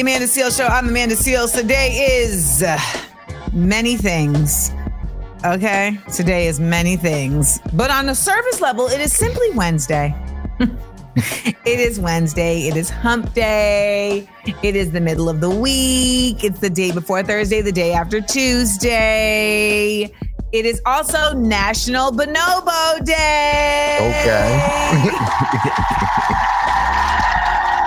the Amanda Seal Show. I'm Amanda Seales. Today is uh, many things. Okay, today is many things, but on the surface level, it is simply Wednesday. it is Wednesday. It is hump day. It is the middle of the week. It's the day before Thursday, the day after Tuesday. It is also National Bonobo Day. Okay.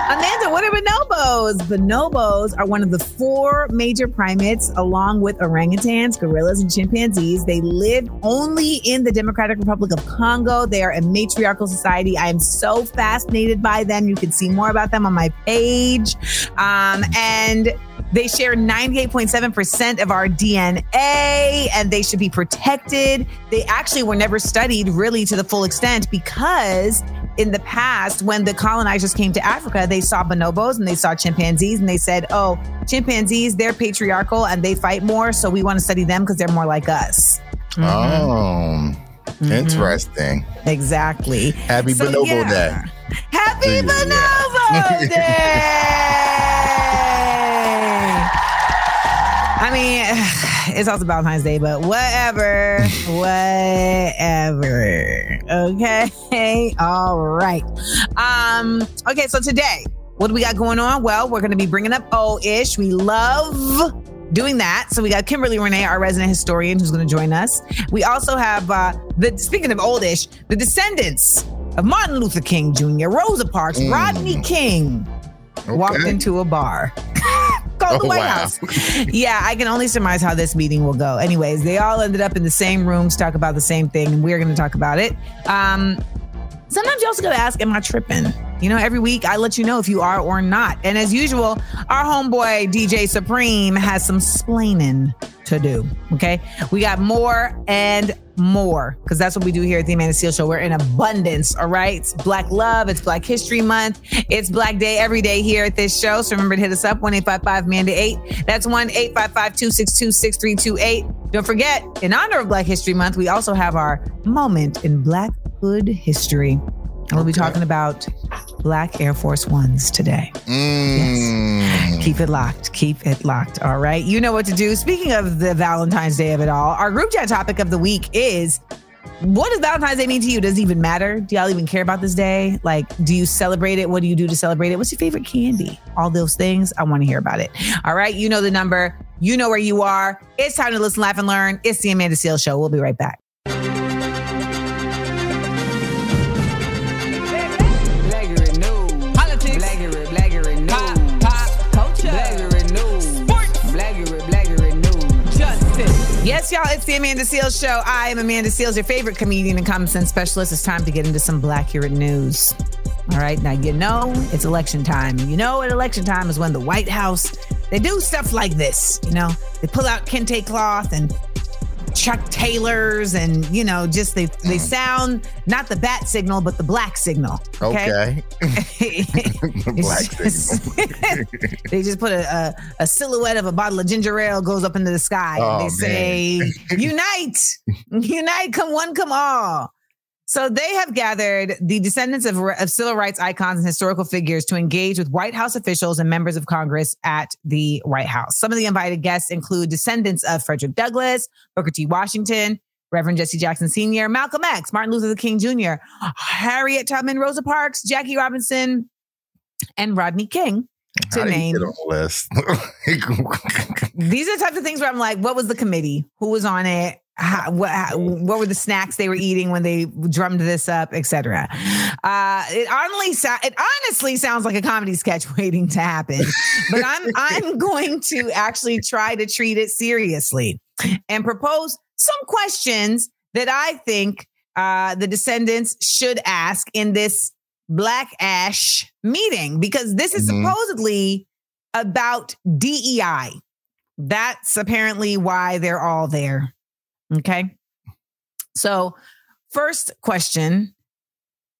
Amanda, what are bonobos? Bonobos are one of the four major primates, along with orangutans, gorillas, and chimpanzees. They live only in the Democratic Republic of Congo. They are a matriarchal society. I am so fascinated by them. You can see more about them on my page. Um, and they share 98.7% of our DNA and they should be protected. They actually were never studied really to the full extent because in the past, when the colonizers came to Africa, they saw bonobos and they saw chimpanzees and they said, oh, chimpanzees, they're patriarchal and they fight more. So we want to study them because they're more like us. Mm-hmm. Oh, mm-hmm. interesting. Exactly. Happy so, Bonobo yeah. Day. Happy yeah. Bonobo Day. I mean, it's also Valentine's Day, but whatever, whatever. Okay, all right. Um, okay, so today, what do we got going on? Well, we're going to be bringing up O ish. We love doing that. So we got Kimberly Renee, our resident historian, who's going to join us. We also have uh, the speaking of oldish, the descendants of Martin Luther King Jr., Rosa Parks, mm. Rodney King okay. walked into a bar. Called oh, the White wow. House. yeah, I can only surmise how this meeting will go. Anyways, they all ended up in the same room to talk about the same thing, and we're going to talk about it. Um, sometimes you also got to ask, am I tripping? You know, every week I let you know if you are or not. And as usual, our homeboy DJ Supreme has some splaining to do. Okay. We got more and more because that's what we do here at the Amanda Seal Show. We're in abundance. All right. It's Black Love. It's Black History Month. It's Black Day every day here at this show. So remember to hit us up 1 855 Amanda 8. That's 1 855 262 6328. Don't forget, in honor of Black History Month, we also have our moment in Black Hood history. And we'll be talking about black Air Force Ones today. Mm. Yes. Keep it locked. Keep it locked. All right. You know what to do. Speaking of the Valentine's Day of it all, our group chat topic of the week is what does Valentine's Day mean to you? Does it even matter? Do y'all even care about this day? Like, do you celebrate it? What do you do to celebrate it? What's your favorite candy? All those things. I want to hear about it. All right. You know the number. You know where you are. It's time to listen, laugh, and learn. It's the Amanda Seales Show. We'll be right back. Yes, y'all, it's the Amanda Seales Show. I am Amanda Seales, your favorite comedian and common sense specialist. It's time to get into some Black Blackurate news. All right, now you know it's election time. You know at election time is when the White House, they do stuff like this. You know, they pull out kente cloth and Chuck Taylors and you know just they they mm. sound not the bat signal but the black signal. Okay. okay. the black just, signal. they just put a, a, a, silhouette of a bottle of ginger ale goes up into the sky. Oh, and they say, "Unite, unite, come one, come all." So they have gathered the descendants of, of, civil rights icons and historical figures to engage with White House officials and members of Congress at the White House. Some of the invited guests include descendants of Frederick Douglass, Booker T. Washington, Reverend Jesse Jackson Sr., Malcolm X, Martin Luther King Jr., Harriet Tubman, Rosa Parks, Jackie Robinson, and Rodney King. To How name list. These are the types of things where I'm like, what was the committee? Who was on it? How, what, how, what were the snacks they were eating when they drummed this up, etc. Uh, it honestly, it honestly sounds like a comedy sketch waiting to happen, but I'm I'm going to actually try to treat it seriously and propose some questions that I think uh, the descendants should ask in this Black Ash meeting because this is mm-hmm. supposedly about DEI. That's apparently why they're all there. Okay. So, first question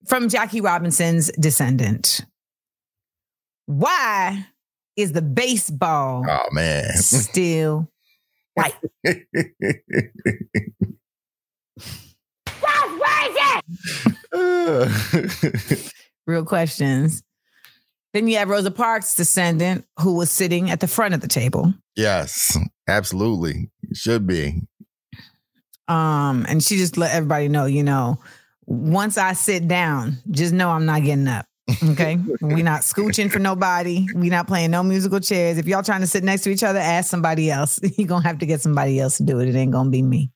from Jackie Robinson's descendant Why is the baseball oh, man. still white? Real questions. Then you have Rosa Parks' descendant who was sitting at the front of the table. Yes, absolutely. Should be. Um, and she just let everybody know, you know, once I sit down, just know I'm not getting up. Okay. we not scooching for nobody. We not playing no musical chairs. If y'all trying to sit next to each other, ask somebody else. You're gonna have to get somebody else to do it. It ain't gonna be me.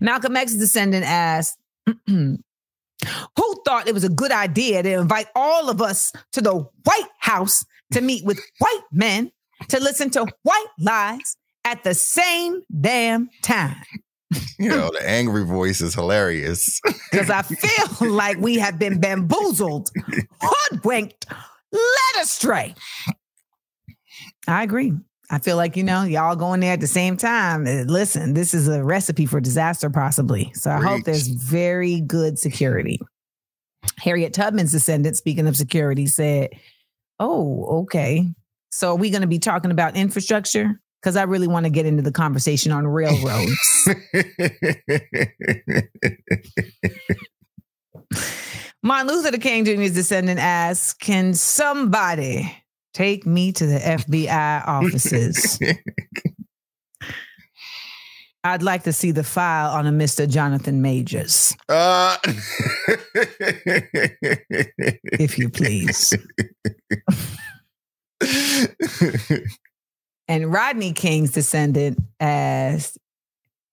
Malcolm X's descendant asked, Who thought it was a good idea to invite all of us to the White House to meet with white men to listen to white lies at the same damn time? You know, the angry voice is hilarious. Because I feel like we have been bamboozled, hoodwinked, led astray. I agree. I feel like, you know, y'all going there at the same time. Uh, Listen, this is a recipe for disaster, possibly. So I hope there's very good security. Harriet Tubman's descendant, speaking of security, said, Oh, okay. So are we going to be talking about infrastructure? Because I really want to get into the conversation on railroads. Martin Luther King Jr.'s descendant asks, Can somebody take me to the FBI offices? I'd like to see the file on a Mr. Jonathan Majors, uh, if you please. And Rodney King's descendant asked,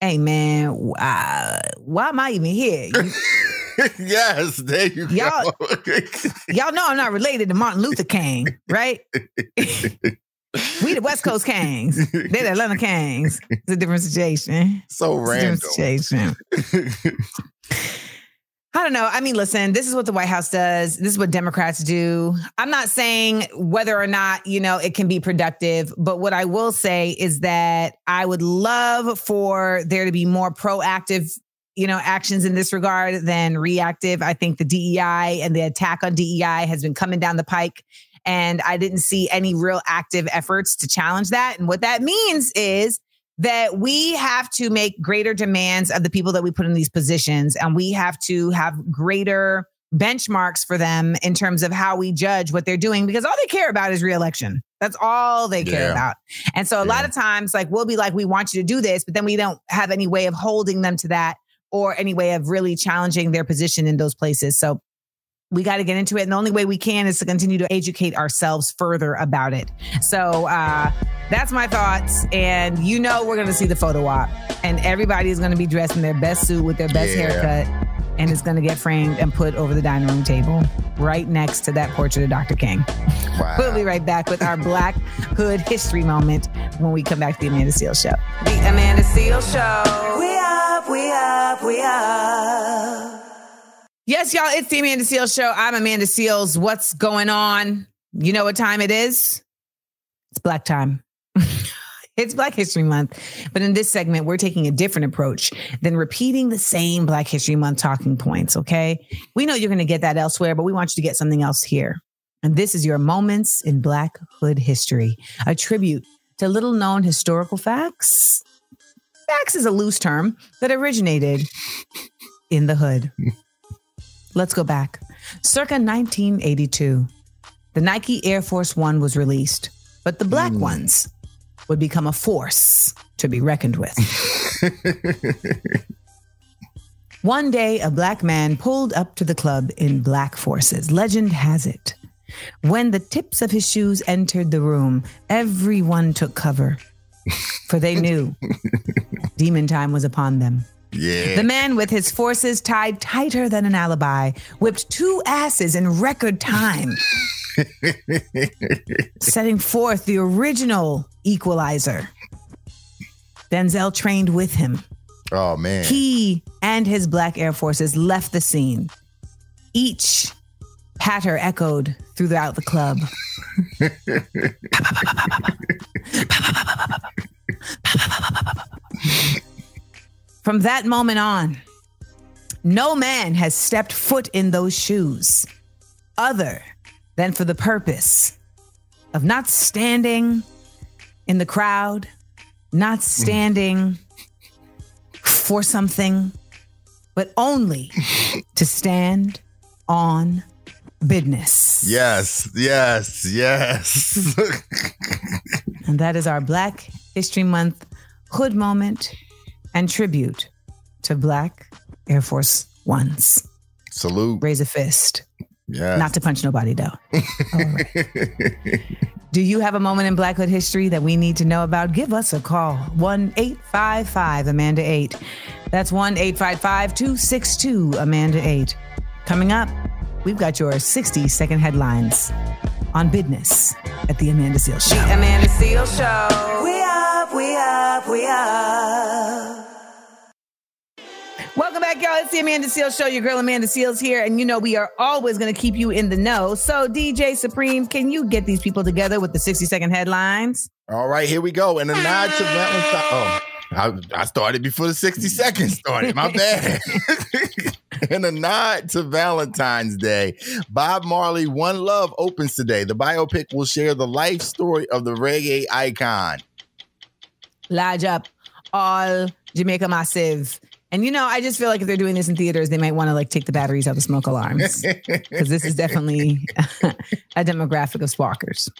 Hey man, uh, why am I even here? You- yes, there you Y'all- go. y'all know I'm not related to Martin Luther King, right? we the West Coast Kings. They're the Atlanta Kings. It's a different situation. so It's random. situation. I don't know. I mean, listen, this is what the White House does. This is what Democrats do. I'm not saying whether or not, you know, it can be productive, but what I will say is that I would love for there to be more proactive, you know, actions in this regard than reactive. I think the DEI and the attack on DEI has been coming down the pike. And I didn't see any real active efforts to challenge that. And what that means is that we have to make greater demands of the people that we put in these positions and we have to have greater benchmarks for them in terms of how we judge what they're doing because all they care about is reelection. That's all they care Yeah. about. And so a lot of times like we'll be like we want you to do this but then we don't have any way of holding them to that or any way of really challenging their position in those places. So we got to get into it. And the only way we can is to continue to educate ourselves further about it. So uh, that's my thoughts. And you know, we're going to see the photo op, and everybody is going to be dressed in their best suit with their best Yeah. haircut. And it's going to get framed and put over the dining room table right next to that portrait of Dr. King. Wow. We'll be right back with our Black Hood history moment when we come back to the Amanda Seal Show. The Amanda Seal Show. We up, we up, we up. Yes, y'all, it's the Amanda Seales Show. I'm Amanda Seales. What's going on? You know what time it is? It's Black time. it's Black History Month. But in this segment, we're taking a different approach than repeating the same Black History Month talking points, okay? We know you're going to get that elsewhere, but we want you to get something else here. And this is your Moments in Black Hood History, a tribute to little known historical facts. Facts is a loose term that originated in the hood. Let's go back. Circa 1982, the Nike Air Force One was released, but the black hmm. ones would become a force to be reckoned with. One day, a black man pulled up to the club in black forces. Legend has it. When the tips of his shoes entered the room, everyone took cover, for they knew demon time was upon them. Yeah. The man with his forces tied tighter than an alibi whipped two asses in record time, setting forth the original equalizer. Denzel trained with him. oh man. He and his black Air Forces left the scene. Each patter echoed throughout the club. From that moment on, no man has stepped foot in those shoes other than for the purpose of not standing in the crowd, not hmm. standing for something, but only to stand on business. Yes, yes, yes. And that is our Black History Month hood moment and tribute to Black Air Force Ones. Salute. Raise a fist. Yes. Not to punch nobody, though. All right. Do you have a moment in Black Hood history that we need to know about? Give us a call 1 855 Amanda 8. That's 1 855 262 Amanda 8. Coming up, we've got your 60 second headlines on business at the Amanda Seal Show. The Amanda Seal Show. We up, we up, we up. Welcome back, y'all. It's the Amanda Seales Show. Your girl Amanda Seales here, and you know we are always going to keep you in the know. So, DJ Supreme, can you get these people together with the 60 second headlines? All right, here we go. And a nod to Valentine. Oh, I, I started before the 60 seconds started. My bad. and a nod to Valentine's Day. Bob Marley, One Love opens today. The biopic will share the life story of the reggae icon. Lodge up all Jamaica Massive. And you know, I just feel like if they're doing this in theaters, they might want to like take the batteries out of smoke alarms because this is definitely a demographic of sparkers.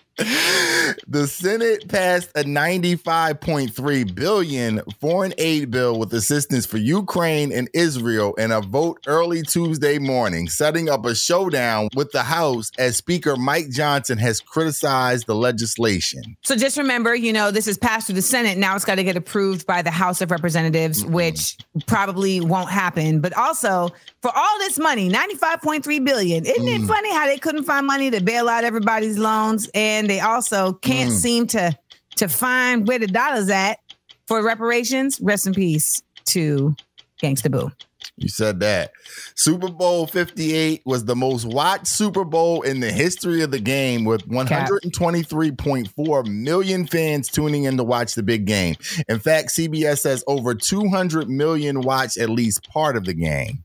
the Senate passed a 95.3 billion foreign aid bill with assistance for Ukraine and Israel in a vote early Tuesday morning, setting up a showdown with the House as Speaker Mike Johnson has criticized the legislation. So just remember, you know, this is passed through the Senate. Now it's got to get approved by the House of Representatives, mm-hmm. which probably won't happen. But also, for all this money, 95.3 billion, isn't it mm. funny how they couldn't find money to bail out everybody's loans? And they also can't mm. seem to to find where the dollars at for reparations. Rest in peace to Gangsta Boo. You said that. Super Bowl 58 was the most watched Super Bowl in the history of the game with 123.4 million fans tuning in to watch the big game. In fact, CBS says over 200 million watched at least part of the game.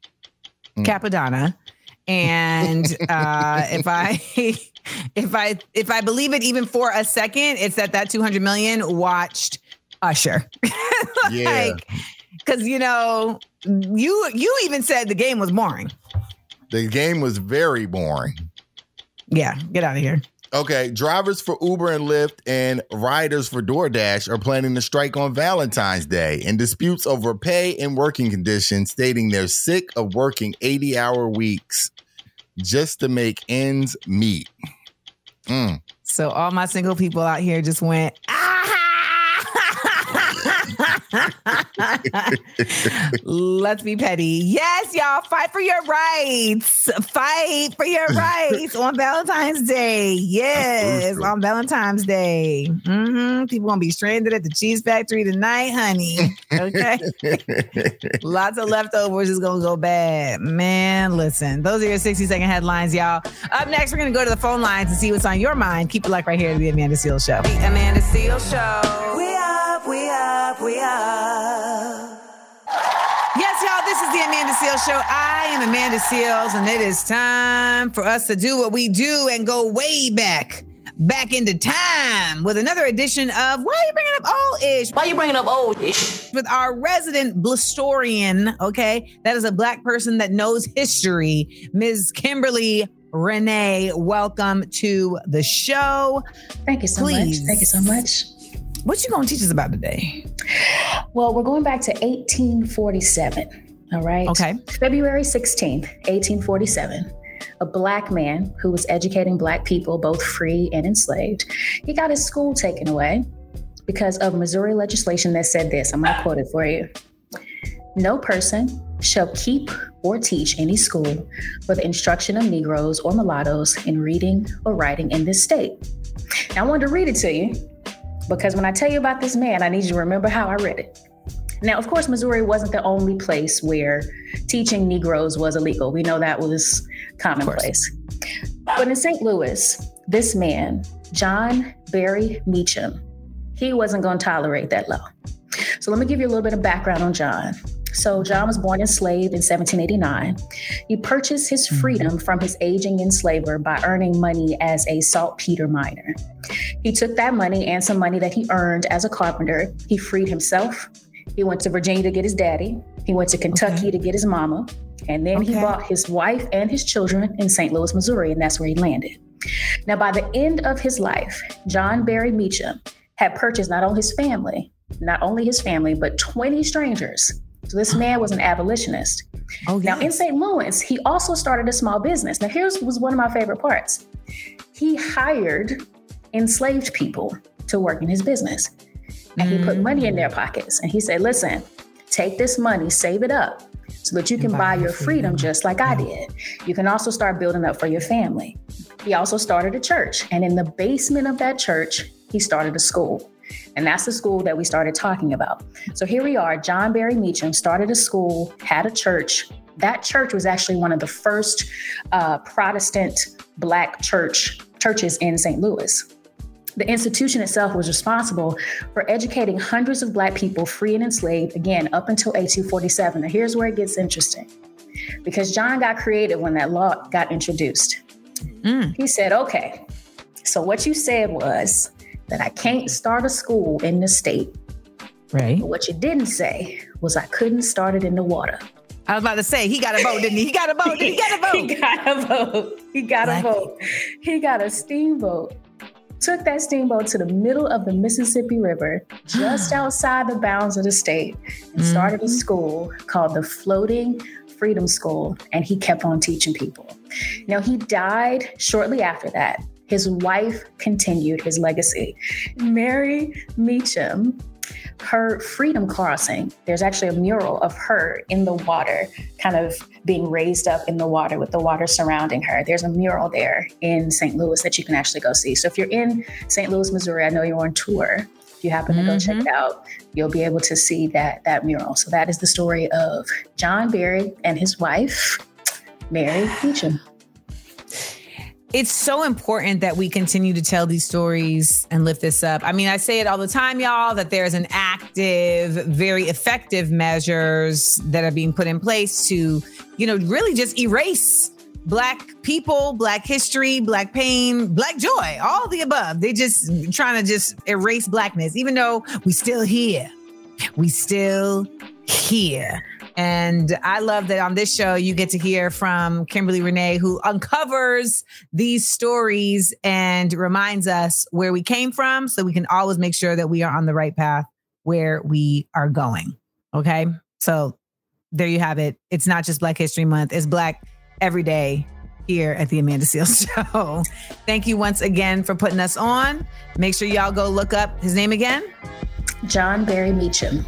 Cappadonna. And uh, if I if I if I believe it even for a second, it's that that 200 million watched Usher. Yeah. Because you know you you even said the game was boring. The game was very boring. Yeah, get out of here. Okay, drivers for Uber and Lyft and riders for DoorDash are planning to strike on Valentine's Day in disputes over pay and working conditions, stating they're sick of working 80 hour weeks just to make ends meet. Mm. So all my single people out here just went. "Ah!" Let's be petty. Yes, y'all, fight for your rights. Fight for your rights on Valentine's Day. Yes, on Valentine's Day. hmm People gonna be stranded at the cheese factory tonight, honey. Okay. Lots of leftovers is gonna go bad. Man, listen. Those are your 60 second headlines, y'all. Up next, we're gonna go to the phone lines and see what's on your mind. Keep it like right here to the Amanda Seal Show. The Amanda Seal Show. We up, we up, we up. Yes, y'all, this is the Amanda Seales Show. I am Amanda Seales, and it is time for us to do what we do and go way back, back into time with another edition of Why Are You Bringing Up Old Ish? Why Are you bringing up old ish? With our resident Blistorian, okay? That is a black person that knows history, Ms. Kimberly Renee. Welcome to the show. Thank you so Please. much. Thank you so much. What you gonna teach us about today? Well, we're going back to 1847. All right. Okay. February 16th, 1847. A black man who was educating black people, both free and enslaved, he got his school taken away because of Missouri legislation that said this. I'm going to quote it for you. No person shall keep or teach any school for the instruction of Negroes or mulattoes in reading or writing in this state. Now, I wanted to read it to you because when I tell you about this man, I need you to remember how I read it. Now, of course, Missouri wasn't the only place where teaching Negroes was illegal. We know that was commonplace. But in St. Louis, this man, John Berry Meachum, he wasn't going to tolerate that law. So let me give you a little bit of background on John. So John was born enslaved in 1789. He purchased his mm-hmm. freedom from his aging enslaver by earning money as a saltpeter miner. He took that money and some money that he earned as a carpenter. He freed himself. He went to Virginia to get his daddy. He went to Kentucky to get his mama. And then he bought his wife and his children in St. Louis, Missouri, and that's where he landed. Now, by the end of his life, John Berry Meachum had purchased not only his family, not only his family, but 20 strangers. So this man was an abolitionist. Oh, Now, in. St. Louis, he also started a small business. Now, here's was one of my favorite parts. He hired enslaved people to work in his business, and he put money in their mm. pockets. And he said, "Listen, take this money, save it up, so that you can buy your freedom, just like I did. You can also start building up for your family." He also started a church, and in the basement of that church, he started a school. And that's the school that we started talking about. So here we are. John Berry Meachum started a school, had a church. That church was actually one of the first uh, Protestant Black church churches in St. Louis. The institution itself was responsible for educating hundreds of Black people, free and enslaved, again, up until 1847. Now, here's where it gets interesting because John got creative when that law got introduced. Mm. He said, okay, so what you said was that I can't start a school in the state. Right. But what you didn't say was I couldn't start it in the water. I was about to say he got a vote, didn't he? He got a vote. He got a vote. he got a vote. He got a vote. He got a steamboat. Took that steamboat to the middle of the Mississippi River, just outside the bounds of the state, and started a Mhm. school called the Floating Freedom School. And he kept on teaching people. Now, he died shortly after that. His wife continued his legacy. Mary Meachum, her freedom crossing, there's actually a mural of her in the water, kind of being raised up in the water with the water surrounding her. There's a mural there in St. Louis that you can actually go see. So if you're in St. Louis, Missouri, I know you're on tour. If you happen to go check it mm-hmm. out, you'll be able to see that that mural. So that is the story of John Berry and his wife, Mary Meachum. It's so important that we continue to tell these stories and lift this up. I mean, I say it all the time, y'all, that there's an active, very effective measures that are being put in place to, you know, really just erase black people, black history, black pain, black joy, all the above. They just trying to just erase blackness, even though we still here. We still here. And I love that on this show, you get to hear from Kimberly Renee, who uncovers these stories and reminds us where we came from so we can always make sure that we are on the right path where we are going. Okay. So there you have it. It's not just Black History Month, it's Black every day here at the Amanda Seales Show. Thank you once again for putting us on. Make sure y'all go look up his name again. John Berry Meachum.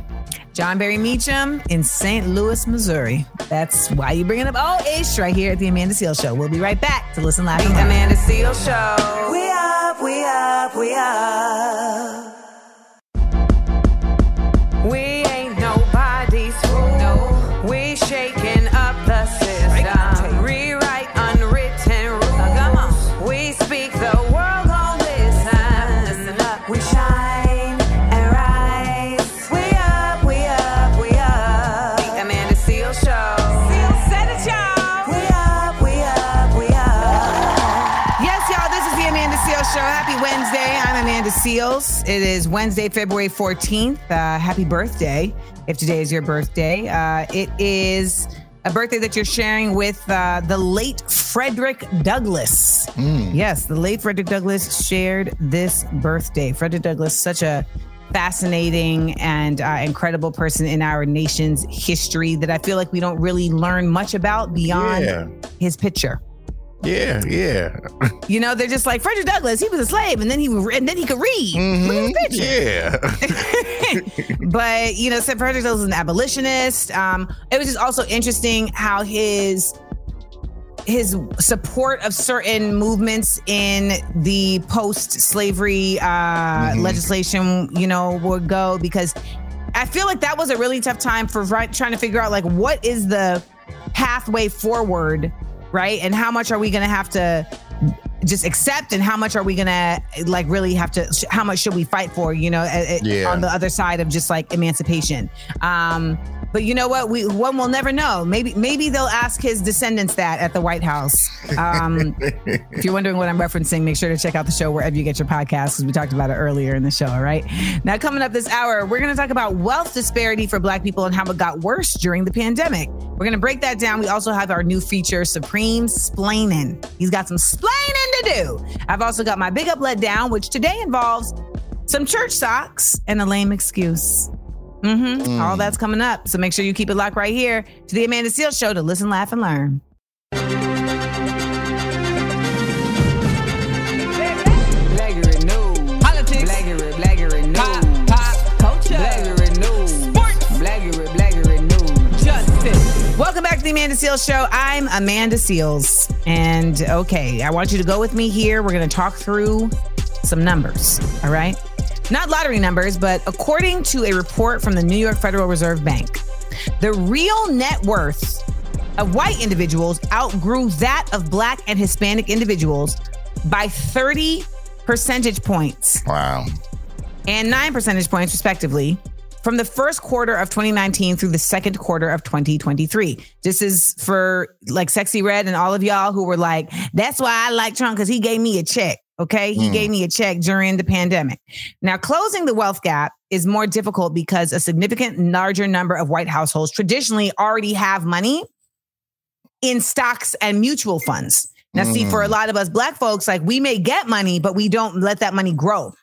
John Berry Meachum in St. Louis, Missouri. That's why you bringing up oh ish right here at the Amanda Seal Show. We'll be right back to listen live. The. Amanda Seal Show. We up, we up, we up. We Seales. It is Wednesday, February 14th. Uh, happy birthday if today is your birthday. Uh, it is a birthday that you're sharing with uh, the late Frederick Douglass. Yes, the late Frederick Douglass shared this birthday. Frederick Douglass, such a fascinating and uh, incredible person in our nation's history that I feel like we don't really learn much about beyond Yeah. his picture. Yeah, yeah. You know, they're just like Frederick Douglass. He was a slave, and then he and then he could read. Look Mhm. at his picture. Yeah. But you know, so Frederick Douglass was an abolitionist. Um, it was just also interesting how his his support of certain movements in the post-slavery uh, legislation, you know, would go because I feel like that was a really tough time for trying to figure out like what is the pathway forward, right? And how much are we going to have to just accept, and how much are we going to like really have to? How much should we fight for? You know, Yeah. on the other side of just like emancipation. Um, But you know what? We one will never know. Maybe maybe they'll ask his descendants that at the White House. Um, if you're wondering what I'm referencing, make sure to check out the show wherever you get your podcasts because we talked about it earlier in the show. All right. Now coming up this hour, we're going to talk about wealth disparity for Black people and how it got worse during the pandemic. We're going to break that down. We also have our new feature, Supreme Splaining. He's got some splaining to do. I've also got my big up let down, which today involves some church socks and a lame excuse. Mm-hmm. Mm. All that's coming up. So make sure you keep it locked right here to the Amanda Seales Show to listen, laugh, and learn. Blackurate news. Politics. Blackurate, blackurate news. Pop, pop, culture. Blackurate news. Sports. Blackurate, blackurate news. Justice. Welcome back to the Amanda Seales Show. I'm Amanda Seales. And okay, I want you to go with me here. We're going to talk through some numbers. All right. Not lottery numbers, but according to a report from the New York Federal Reserve Bank, the real net worth of white individuals outgrew that of black and Hispanic individuals by 30 percentage points Wow. and nine percentage points, respectively, from the first quarter of 2019 through the second quarter of 2023. This is for like Sexyy Red and all of y'all who were like, that's why I like Trump because he gave me a check. Okay. He Hmm. gave me a check during the pandemic. Now, closing the wealth gap is more difficult because a significant larger number of white households traditionally already have money in stocks and mutual funds. Now, see, for a lot of us black folks, like we may get money, but we don't let that money grow.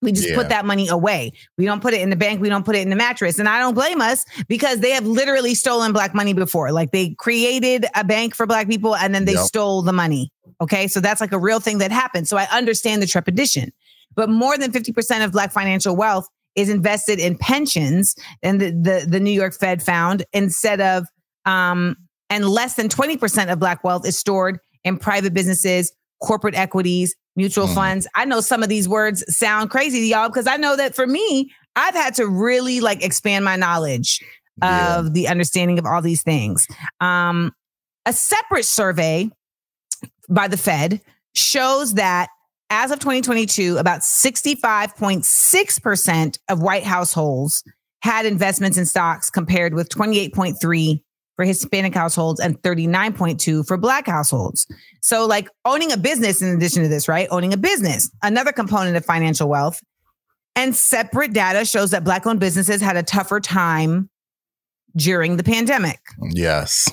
We just Yeah. put that money away. We don't put it in the bank. We don't put it in the mattress. And I don't blame us because they have literally stolen black money before. Like they created a bank for black people and then they Yep. stole the money. Okay. So that's like a real thing that happened. So I understand the trepidation. But more than 50% of black financial wealth is invested in pensions. And the, the, the New York Fed found instead of, um, and less than 20% of black wealth is stored in private businesses, corporate equities, mutual Mm. funds. I know some of these words sound crazy to y'all because I know that for me, I've had to really like expand my knowledge Yeah. of the understanding of all these things. Um, a separate survey by the Fed shows that as of 2022, about 65.6% of white households had investments in stocks compared with 28.3 for Hispanic households and 39.2 for black households. So like owning a business in addition to this, right? Owning a business, another component of financial wealth. And separate data shows that black owned businesses had a tougher time during the pandemic. Yes.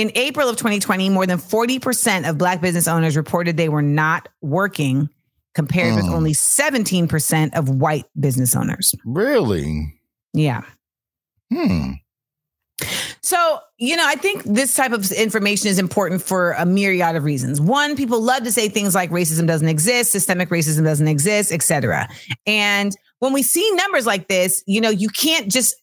In April of 2020, more than 40% of black business owners reported they were not working, compared with Mm. only 17% of white business owners. Really? Yeah. Hmm. So, you know, I think this type of information is important for a myriad of reasons. One, people love to say things like racism doesn't exist, systemic racism doesn't exist, et cetera. And when we see numbers like this, you know, you can't just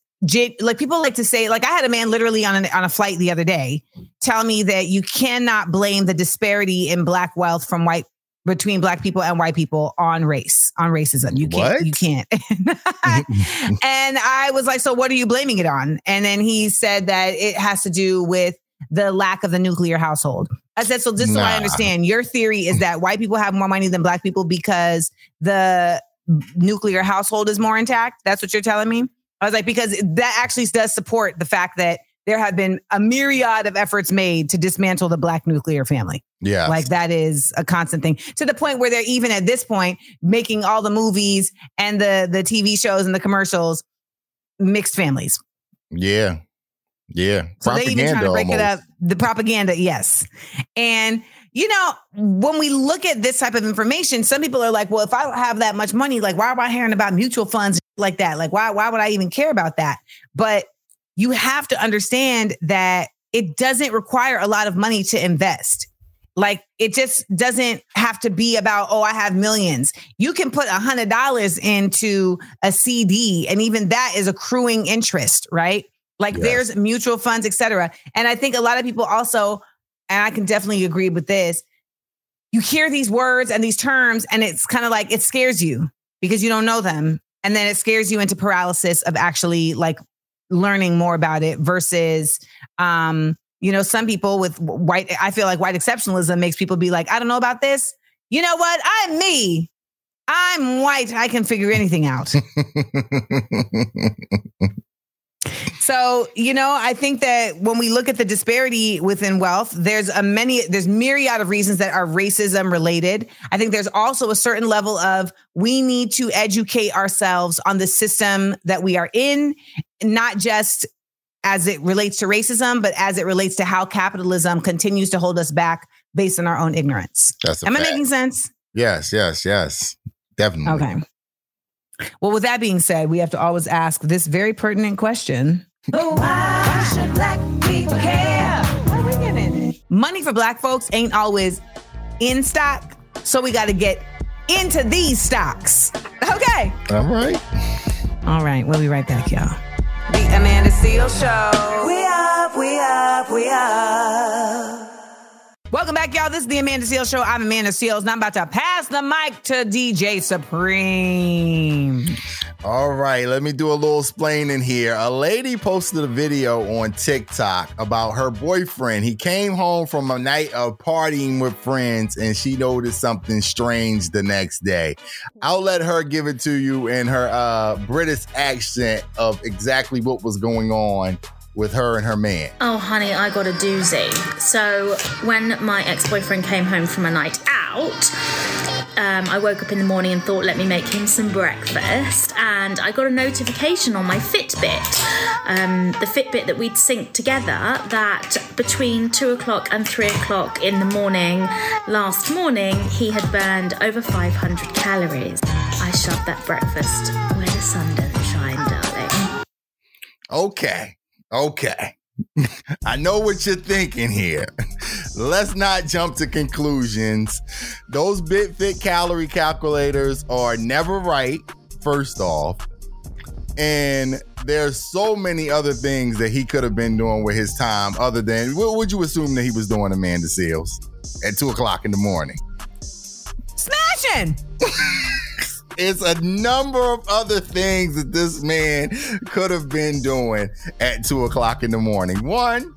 like people like to say like I had a man literally on an, on a flight the other day tell me that you cannot blame the disparity in black wealth from white between black people and white people on race on racism you can't What? you can't and I was like, so what are you blaming it on? And then he said that it has to do with the lack of the nuclear household. I said, so just so I understand, your theory is that white people have more money than black people because the nuclear household is more intact. That's what you're telling me? I was like, because that actually does support the fact that there have been a myriad of efforts made to dismantle the black nuclear family. Yeah. Like that is a constant thing to the point where they're even at this point making all the movies and the the TV shows and the commercials mixed families. yeah. Yeah. So they even trying to break it up. The propaganda, yes. And you know, when we look at this type of information, some people are like, "Well, if I don't have that much money, like why am I hearing about mutual funds like that? Like why why would I even care about that?" But you have to understand that it doesn't require a lot of money to invest. Like it just doesn't have to be about, oh, I have millions. You can put a hundred dollars into a CD, and even that is accruing interest, right? Like there's mutual funds, et cetera. And I think a lot of people also, and I can definitely agree with this, you hear these words and these terms, and it's kind of like it scares you because you don't know them. And then it scares you into paralysis of actually like learning more about it versus um you know some people with white i feel like white exceptionalism makes people be like i don't know about this. You know what? I'm me. I'm white. I can figure anything out So, you know, I think that when we look at the disparity within wealth, there's a many, there's myriad of reasons that are racism related. I think there's also a certain level of we need to educate ourselves on the system that we are in, not just as it relates to racism, but as it relates to how capitalism continues to hold us back based on our own ignorance. Am I making sense? Yes, yes, yes. Definitely. Okay. Well, with that being said, we have to always ask this very pertinent question. Oh, why should black people care? What are we getting? Money for black folks ain't always in stock, so we got to get into these stocks. Okay. All right. All right, we'll be right back, y'all. The Amanda Seal Show. We up, we up, we up. Welcome back, y'all. This is the Amanda Seales Show. I'm Amanda Seales, and I'm about to pass the mic to DJ Supreme. All right, let me do a little explaining here. A lady posted a video on TikTok about her boyfriend. He came home from a night of partying with friends and she noticed something strange the next day. I'll let her give it to you in her uh, British accent of exactly what was going on with her and her man. Oh, honey, I got a doozy. So, when my ex boyfriend came home from a night out, um, I woke up in the morning and thought, let me make him some breakfast. And I got a notification on my Fitbit, um, the Fitbit that we'd synced together, that between two o'clock and three o'clock in the morning last morning, he had burned over 500 calories. I shoved that breakfast where the sun don't shine, darling. Okay. Okay. I know what you're thinking here. Let's not jump to conclusions. Those BitFit calorie calculators are never right, first off. And there's so many other things that he could have been doing with his time other than what would you assume that he was doing Amanda Seales at two o'clock in the morning? Smashing. It's a number of other things that this man could have been doing at two o'clock in the morning. One,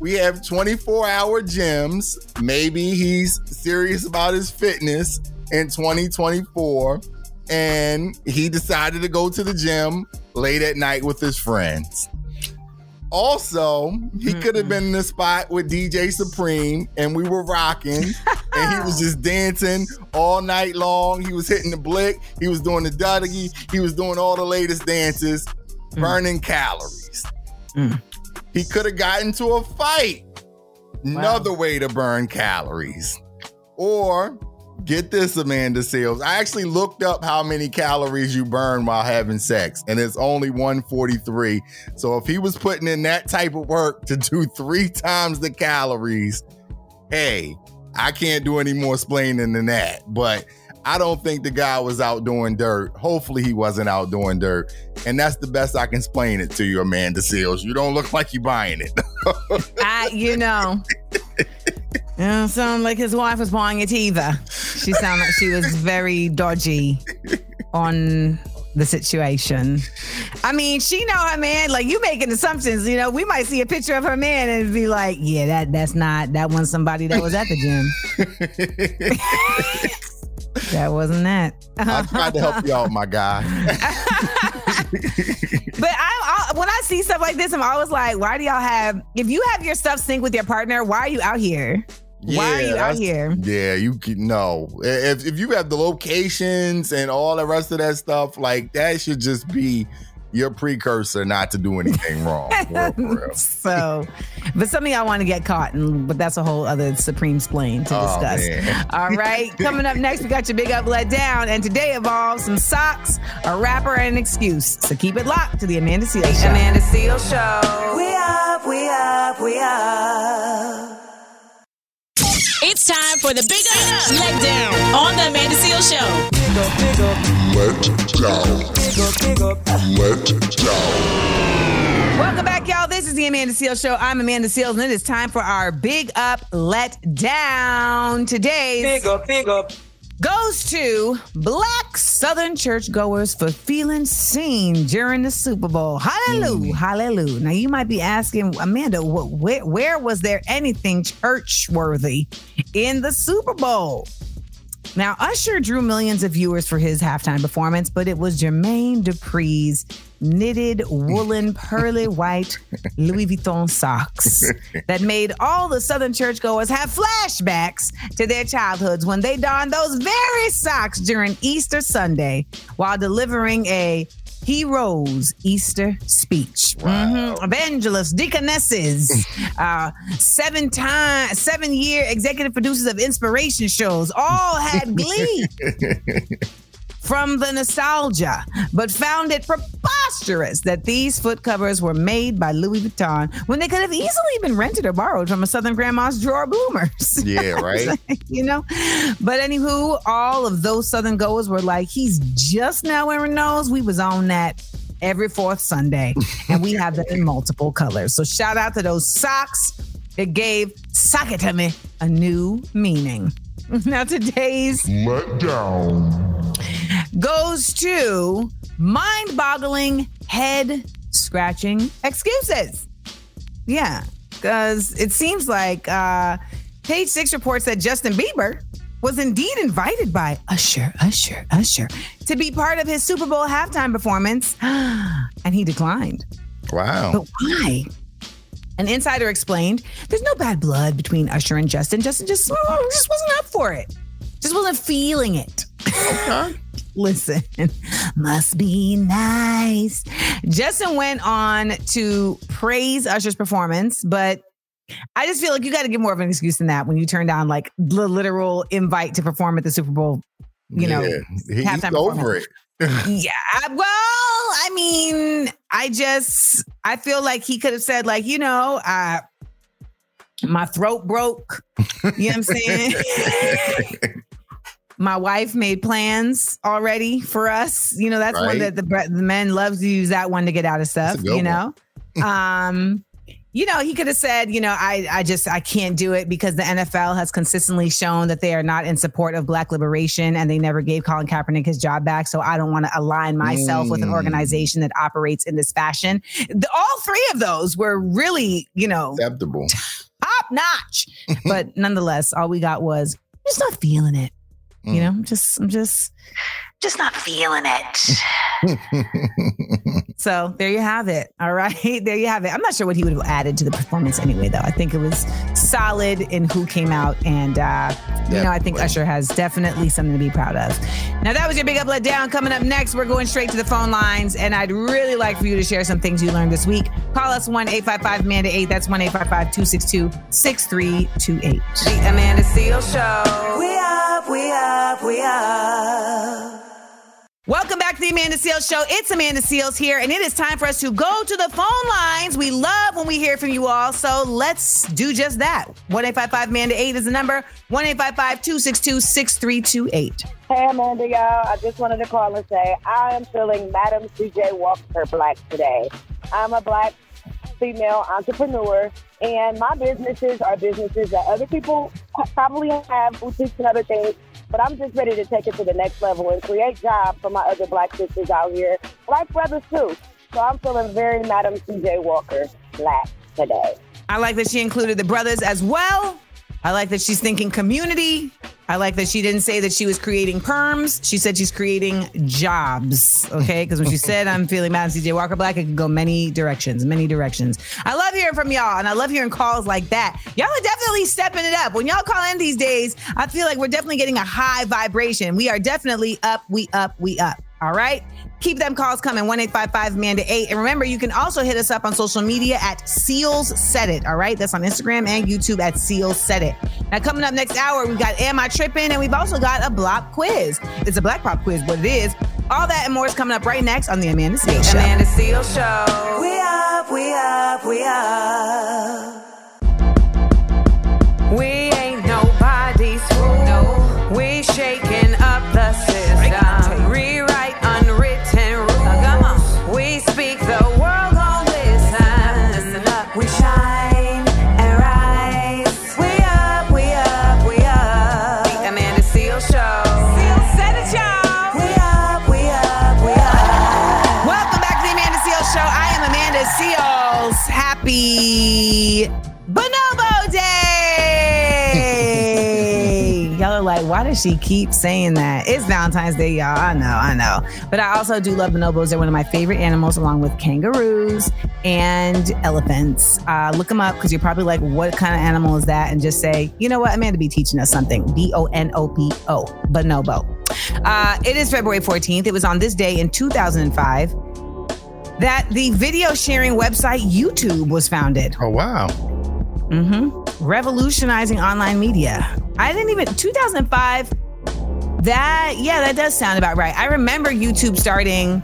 we have 24 hour gyms. Maybe he's serious about his fitness in 2024. And he decided to go to the gym late at night with his friends. Also, he could have been in the spot with DJ Supreme and we were rocking and he was just dancing all night long. He was hitting the blick, he was doing the Dougie, he was doing all the latest dances, burning calories. Mm. He could have gotten into a fight. Another way to burn calories. Or get this, Amanda Seales. I actually looked up how many calories you burn while having sex, and it's only 143. So if he was putting in that type of work to do three times the calories, hey, I can't do any more explaining than that. But I don't think the guy was out doing dirt. Hopefully, he wasn't out doing dirt. And that's the best I can explain it to you, Amanda Seales. You don't look like you're buying it. I, you know, you don't sound like his wife was buying it either. She sounded like she was very dodgy on the situation. I mean, she know her man. Like you making assumptions. You know, we might see a picture of her man and be like, "Yeah, that that's not that wasn't somebody that was at the gym. that wasn't that." I tried to help you out, my guy. But I, I when I see stuff like this, I'm always like, why do y'all have? If you have your stuff synced with your partner, why are you out here? Why are you out here? Yeah, you can no. If if you have the locations and all the rest of that stuff, like that should just be your precursor not to do anything wrong. For real, for real. So, but something I want to get caught, and but that's a whole other supreme splain to Oh, discuss. man. All right, coming up next, we got your big up, let down, and today involves some socks, a rapper, and an excuse. So keep it locked to the Amanda Seales Show. Amanda Seal Show. We up, we up, we up. It's time for the Big Up, Let Down on the Amanda Seal Show. Big up, letdown. Big up, letdown. Welcome back, y'all. This is the Amanda Seal Show. I'm Amanda Seales, and it is time for our big up, let down. Today's Big up, big up. Goes to black Southern churchgoers for feeling seen during the Super Bowl. Hallelujah, mm. hallelujah. Now you might be asking, Amanda, wh- where, where was there anything church worthy in the Super Bowl? Now, Usher drew millions of viewers for his halftime performance, but it was Jermaine Dupri's knitted woolen pearly white Louis Vuitton socks that made all the Southern churchgoers have flashbacks to their childhoods when they donned those very socks during Easter Sunday while delivering a Heroes Easter speech. Mhm. Evangelists, deaconesses, uh, seven time, seven year executive producers of inspiration shows all had glee from the nostalgia, but found it preposterous that these foot covers were made by Louis Vuitton when they could have easily been rented or borrowed from a Southern grandma's drawer bloomers. Yeah, right. you know? But anywho, all of those Southern goers were like, he's just now wearing those. We was on that every fourth Sunday, and we have them in multiple colors. So shout out to those socks. It gave sock it to me a new meaning. Now today's Let down. Goes to mind-boggling head scratching excuses. Yeah, because it seems like uh, Page Six reports that Justin Bieber was indeed invited by Usher, Usher, Usher to be part of his Super Bowl halftime performance, and he declined. Wow. But why? An insider explained, "There's no bad blood between Usher and Justin. Justin just just wasn't up for it. Just wasn't feeling it." Listen, must be nice. Justin went on to praise Usher's performance, but I just feel like you got to give more of an excuse than that when you turn down like the literal invite to perform at the Super Bowl. You know, Yeah. He- halftime over it. yeah. Well, I mean, I just I feel like he could have said like, you know, I my throat broke. You know what I'm saying? my wife made plans already for us. You know, that's one that the, the men love to use that one to get out of stuff, That's a good you know? um you know, he could have said, you know, I, I just I can't do it because the NFL has consistently shown that they are not in support of Black liberation and they never gave Colin Kaepernick his job back. So I don't want to align myself with an Mm. organization that operates in this fashion. The, all three of those were really, you know, Acceptable. top notch. but nonetheless, all we got was just not feeling it. You Mm. know, I'm just I'm just just not feeling it. So there you have it. All right. There you have it. I'm not sure what he would have added to the performance anyway, though. I think it was solid in who came out. And, uh, you know, I think Definitely. Usher has definitely something to be proud of. Now, that was your big up, let down. Coming up next, we're going straight to the phone lines. And I'd really like for you to share some things you learned this week. Call us 1 855 Amanda 8. That's 1 855 262 6328. The Amanda Seales Show. We up, we up, we up. Welcome back to the Amanda Seales Show. It's Amanda Seales here, and it is time for us to go to the phone lines. We love when we hear from you all, so let's do just that. 1 855 Amanda 8 is the number 1 855 262 6328. Hey Amanda, y'all. I just wanted to call and say I am feeling Madam CJ Walker Black today. I'm a black female entrepreneur, and my businesses are businesses that other people probably have boutiques and other things. But I'm just ready to take it to the next level and create jobs for my other black sisters out here, black brothers too. So I'm feeling very Madam CJ Walker Black today. I like that she included the brothers as well. I like that she's thinking community. I like that she didn't say that she was creating perms. She said she's creating jobs. Okay. Because when she said, I'm feeling Madam CJ Walker Black, it could go many directions, many directions. I love hearing from y'all and I love hearing calls like that. Y'all are definitely stepping it up. When y'all call in these days, I feel like we're definitely getting a high vibration. We are definitely up, we up, we up. All right. Keep them calls coming. 1 855 Amanda 8. And remember, you can also hit us up on social media at Seales Said It. All right. That's on Instagram and YouTube at Seales Said It. Now, coming up next hour, we've got Am I Tripping? And we've also got a Blop quiz. It's a black pop quiz, but it is. All that and more is coming up right next on The Amanda Seales Show. Amanda Seales Show. We up, we up, we up. We why does she keep saying that? It's Valentine's Day, y'all. I know, I know. But I also do love bonobos. They're one of my favorite animals, along with kangaroos and elephants. Uh, look them up because you're probably like, what kind of animal is that? And just say, you know what? Amanda be teaching us something. B O N O B O, bonobo. Uh, it is February 14th. It was on this day in 2005 that the video sharing website YouTube was founded. Oh wow. Mm-hmm. Revolutionizing online media. I didn't even 2005. That yeah, that does sound about right. I remember YouTube starting,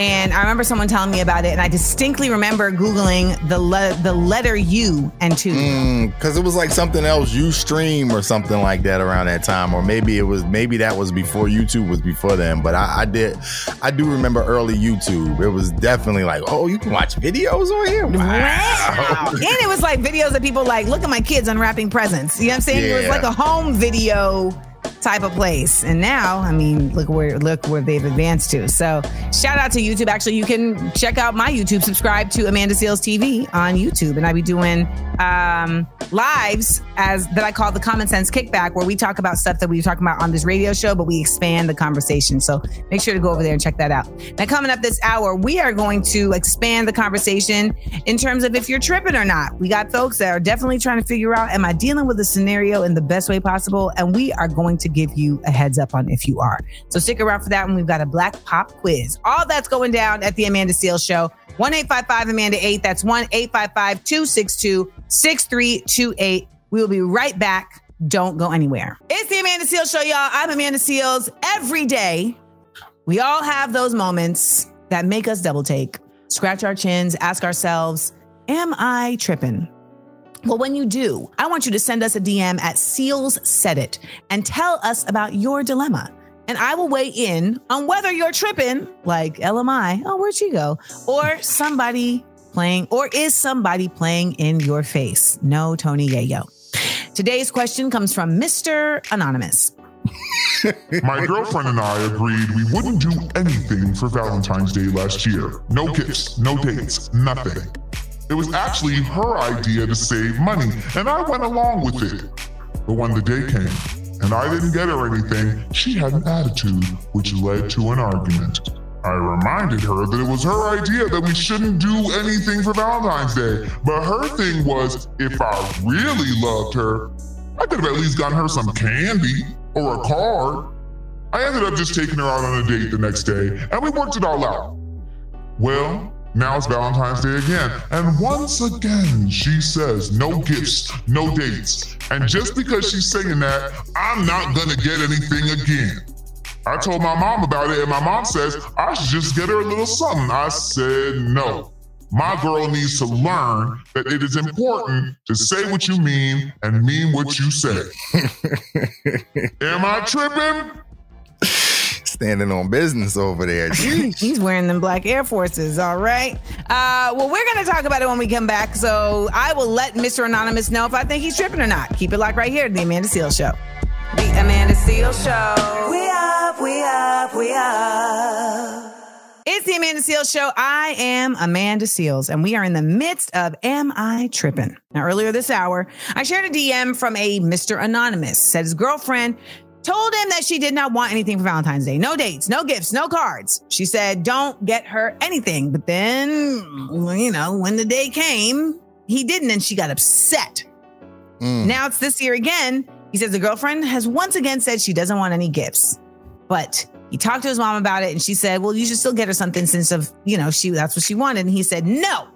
and I remember someone telling me about it, and I distinctly remember googling the le- the letter U and two. Mm, because it was like something else, Ustream or something like that around that time, or maybe it was maybe that was before YouTube was before then. But I, I did, I do remember early YouTube. It was definitely like, oh, you can watch videos on here. Wow. Wow. and it was like videos of people like, look at my kids unwrapping presents. You know what I'm saying? It was like a home video type of place. And now, I mean, look where look where they've advanced to. So shout out to YouTube. Actually, you can check out my YouTube, subscribe to Amanda Seales TV on YouTube. And I be doing um lives as that I call the common sense kickback, where we talk about stuff that we talking about on this radio show, but we expand the conversation. So make sure to go over there and check that out. Now, coming up this hour, we are going to expand the conversation in terms of if you're tripping or not. We got folks that are definitely trying to figure out, am I dealing with a scenario in the best way possible? And we are going to give you a heads up on if you are. So stick around for that one. We've got a black pop quiz. All that's going down at the Amanda Seales Show. 1 855 Amanda 8. That's 1 855 262 6328. We will be right back. Don't go anywhere. It's the Amanda Seales Show, y'all. I'm Amanda Seales. Every day, we all have those moments that make us double take, scratch our chins, ask ourselves, Am I tripping? Well, when you do, I want you to send us a DM at Seales Said It and tell us about your dilemma. And I will weigh in on whether you're tripping, like LMI, oh, where'd she go? Or somebody playing, or is somebody playing in your face? No, Tony Yayo. Today's question comes from Mr. Anonymous. My girlfriend and I agreed we wouldn't do anything for Valentine's Day last year. No gifts, no dates, nothing. It was actually her idea to save money, and I went along with it. But when the day came, and I didn't get her anything, she had an attitude which led to an argument. I reminded her that it was her idea that we shouldn't do anything for Valentine's Day, but her thing was if I really loved her, I could have at least gotten her some candy or a card. I ended up just taking her out on a date the next day, and we worked it all out. Well, now it's Valentine's Day again, and once again she says no gifts, no dates. And just because she's saying that, I'm not gonna get anything again. I told my mom about it, and my mom says I should just get her a little something. I said no. My girl needs to learn that it is important to say what you mean and mean what you say. Am I tripping? Standing on business over there. Jeez. He's wearing them black Air Forces, all right? Uh, well, we're going to talk about it when we come back. So I will let Mr. Anonymous know if I think he's tripping or not. Keep it locked right here, The Amanda Seales Show. The Amanda Seales Show. We up, we up, we up. It's the Amanda Seales Show. I am Amanda Seales, and we are in the midst of Am I Tripping? Now, earlier this hour, I shared a DM from a Mr. Anonymous. Said his girlfriend told him that she did not want anything for Valentine's Day. No dates, no gifts, no cards. She said, don't get her anything. But then, you know, when the day came, he didn't, and she got upset. Mm. Now it's this year again. He says the girlfriend has once again said she doesn't want any gifts, but he talked to his mom about it, and she said, "Well, you should still get her something since of you know she that's what she wanted." And he said, "No,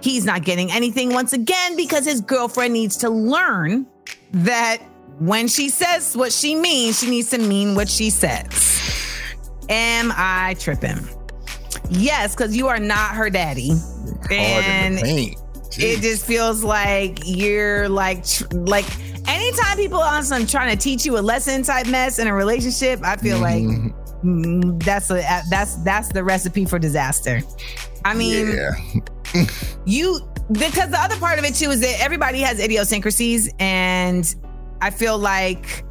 he's not getting anything once again because his girlfriend needs to learn that when she says what she means, she needs to mean what she says." Am I tripping? Yes, because you are not her daddy, and it just feels like you're like tr- like anytime people on some trying to teach you a lesson type mess in a relationship i feel Mhm. like mm, that's a that's that's the recipe for disaster i mean yeah. you because the other part of it too is that everybody has idiosyncrasies and i feel like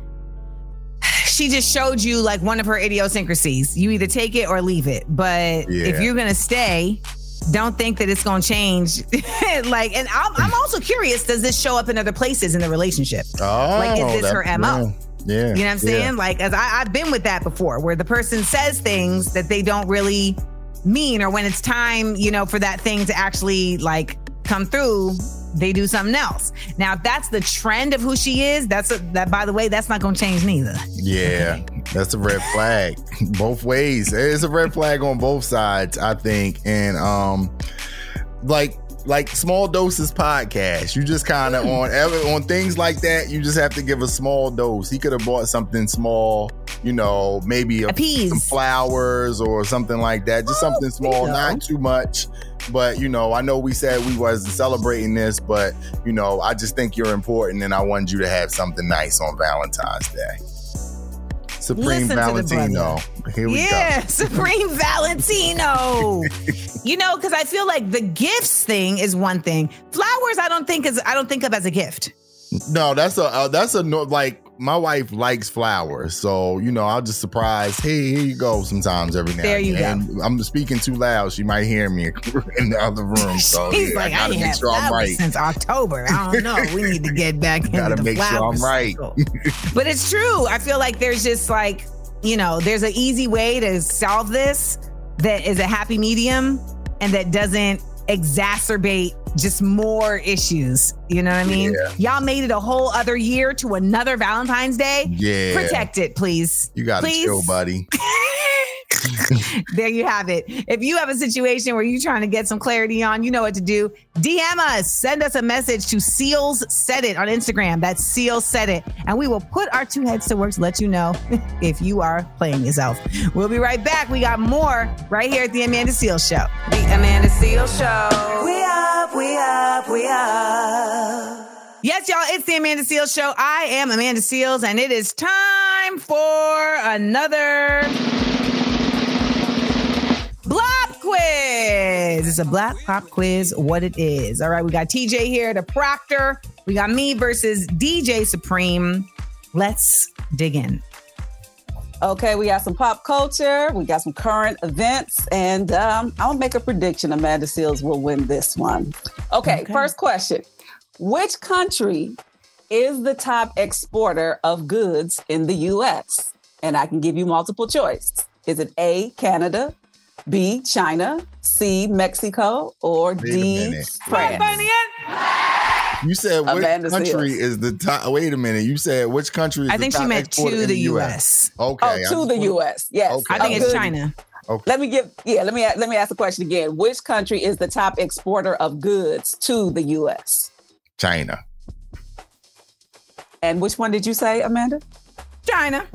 she just showed you like one of her idiosyncrasies you either take it or leave it but Yeah. if you're gonna stay don't think that it's gonna change like and I'm, I'm also curious does this show up in other places in the relationship Oh, Like, is oh, this her MO? Yeah. You know what I'm saying? Yeah. Like, as I, I've been with that before, where the person says things that they don't really mean, or when it's time, you know, for that thing to actually like come through, they do something else. Now, if that's the trend of who she is, that's a, that. By the way, that's not going to change neither. Yeah, that's a red flag both ways. It's a red flag on both sides, I think. And um, like like small doses podcast, you just kind of hmm. on ever on things like that. You just have to give a small dose. He could have bought something small, you know, maybe a, A peas. some flowers or something like that. Just something small, you know. not too much. But you know, I know we said we wasn't celebrating this, but you know, I just think you're important, and I wanted you to have something nice on Valentine's Day. Supreme Listen Valentino. Here we go. yeah, Supreme Valentino. you know, because I feel like the gifts thing is one thing. Flowers, I don't think is I don't think of as a gift. No, that's a uh, that's a no, like my wife likes flowers, so you know I'll just surprise. Hey, here you go. Sometimes every now There and you then. go. I'm speaking too loud. She might hear me in the other room. So He's yeah, like, I I, gotta ain't make sure I'm right. since October. I don't know. We need to get back into Gotta the make sure I'm right. but it's true. I feel like there's just like, you know, there's an easy way to solve this that is a happy medium and that doesn't exacerbate just more issues. You know what I mean? Yeah. Y'all made it a whole other year to another Valentine's Day. Yeah, Protect it, please. You gotta Please. chill, buddy. there you have it. If you have a situation where you're trying to get some clarity on, you know what to do. DM us, send us a message to Seales Said It on Instagram. That's Seales Said It. And we will put our two heads to work to let you know if you are playing yourself. We'll be right back. We got more right here at the Amanda Seales Show. The Amanda Seales Show. We up, we up, we up. Yes, y'all, it's the Amanda Seales Show. I am Amanda Seales, and it is time for another Blop quiz. It's a black pop quiz, what it is. All right, we got TJ here, the proctor. We got me versus DJ Supreme. Let's dig in. Okay, we got some pop culture, we got some current events, and um, I'll make a prediction Amanda Seales will win this one. Okay, Okay. first question Which country is the top exporter of goods in the US? And I can give you multiple choice. Is it A, Canada, B, China, C, Mexico, or Wait a D, minute. France? You said which Amanda country Seales. is the top? Wait a minute. You said which country is I the think she meant to in the US. Okay. Oh, I to the US. Yes. Okay. I think it's goods. China. Okay. Let me give yeah, let me let me ask the question again. Which country is the top exporter of goods to the US? China. And which one did you say, Amanda? China.